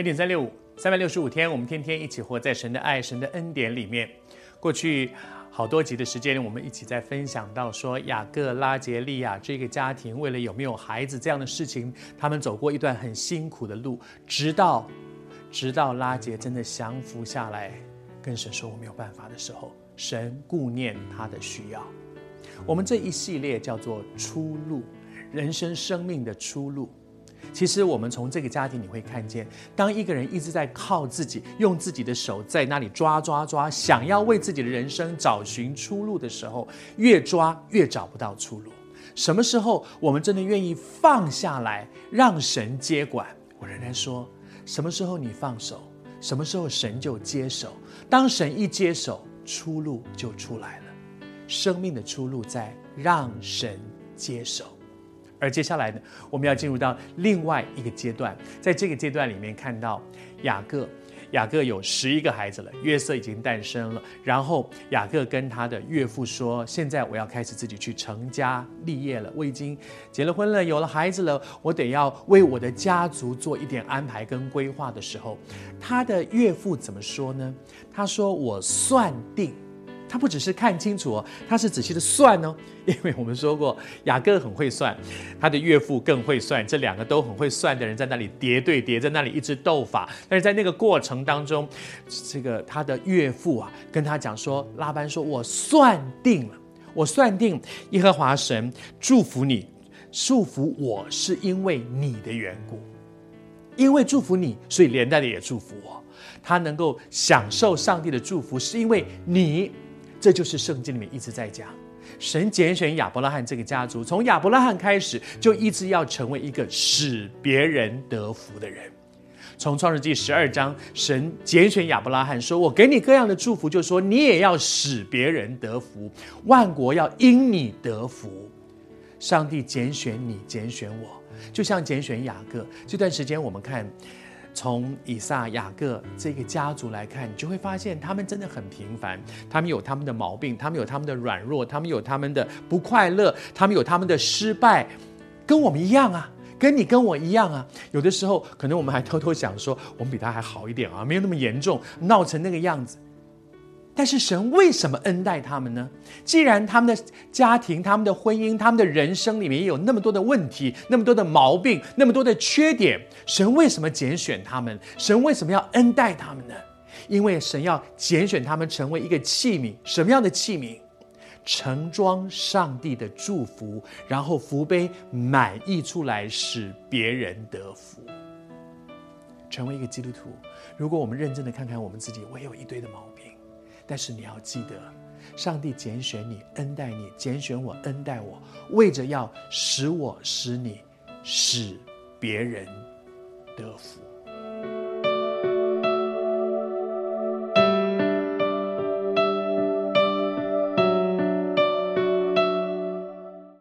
恩典三六五，三百六十五天，我们天天一起活在神的爱、神的恩典里面。过去好多集的时间，我们一起在分享到说，雅各、拉杰、利亚这个家庭，为了有没有孩子这样的事情，他们走过一段很辛苦的路，直到直到拉杰真的降服下来，跟神说我没有办法的时候，神顾念他的需要。我们这一系列叫做出路，人生生命的出路。其实我们从这个家庭你会看见，当一个人一直在靠自己，用自己的手在那里抓抓抓，想要为自己的人生找寻出路的时候，越抓越找不到出路。什么时候我们真的愿意放下来，让神接管？我仍然说，什么时候你放手，什么时候神就接手。当神一接手，出路就出来了。生命的出路在让神接手。而接下来呢，我们要进入到另外一个阶段，在这个阶段里面看到雅各，雅各有十一个孩子了，约瑟已经诞生了。然后雅各跟他的岳父说：“现在我要开始自己去成家立业了，我已经结了婚了，有了孩子了，我得要为我的家族做一点安排跟规划的时候，他的岳父怎么说呢？他说：‘我算定。’”他不只是看清楚哦，他是仔细的算哦，因为我们说过雅各很会算，他的岳父更会算，这两个都很会算的人在那里叠对叠，在那里一直斗法。但是在那个过程当中，这个他的岳父啊跟他讲说，拉班说：“我算定了，我算定耶和华神祝福你，祝福我是因为你的缘故，因为祝福你，所以连带的也祝福我。他能够享受上帝的祝福，是因为你。”这就是圣经里面一直在讲，神拣选亚伯拉罕这个家族，从亚伯拉罕开始就一直要成为一个使别人得福的人。从创世记十二章，神拣选亚伯拉罕说：“我给你各样的祝福，就说你也要使别人得福，万国要因你得福。”上帝拣选你，拣选我，就像拣选雅各。这段时间我们看。从以撒、雅各这个家族来看，你就会发现他们真的很平凡。他们有他们的毛病，他们有他们的软弱，他们有他们的不快乐，他们有他们的失败，跟我们一样啊，跟你跟我一样啊。有的时候，可能我们还偷偷想说，我们比他还好一点啊，没有那么严重，闹成那个样子。但是神为什么恩待他们呢？既然他们的家庭、他们的婚姻、他们的人生里面有那么多的问题、那么多的毛病、那么多的缺点，神为什么拣选他们？神为什么要恩待他们呢？因为神要拣选他们成为一个器皿，什么样的器皿？盛装上帝的祝福，然后福杯满溢出来，使别人得福。成为一个基督徒，如果我们认真的看看我们自己，我也有一堆的毛病。但是你要记得，上帝拣选你，恩待你，拣选我，恩待我，为着要使我使你，使别人得福。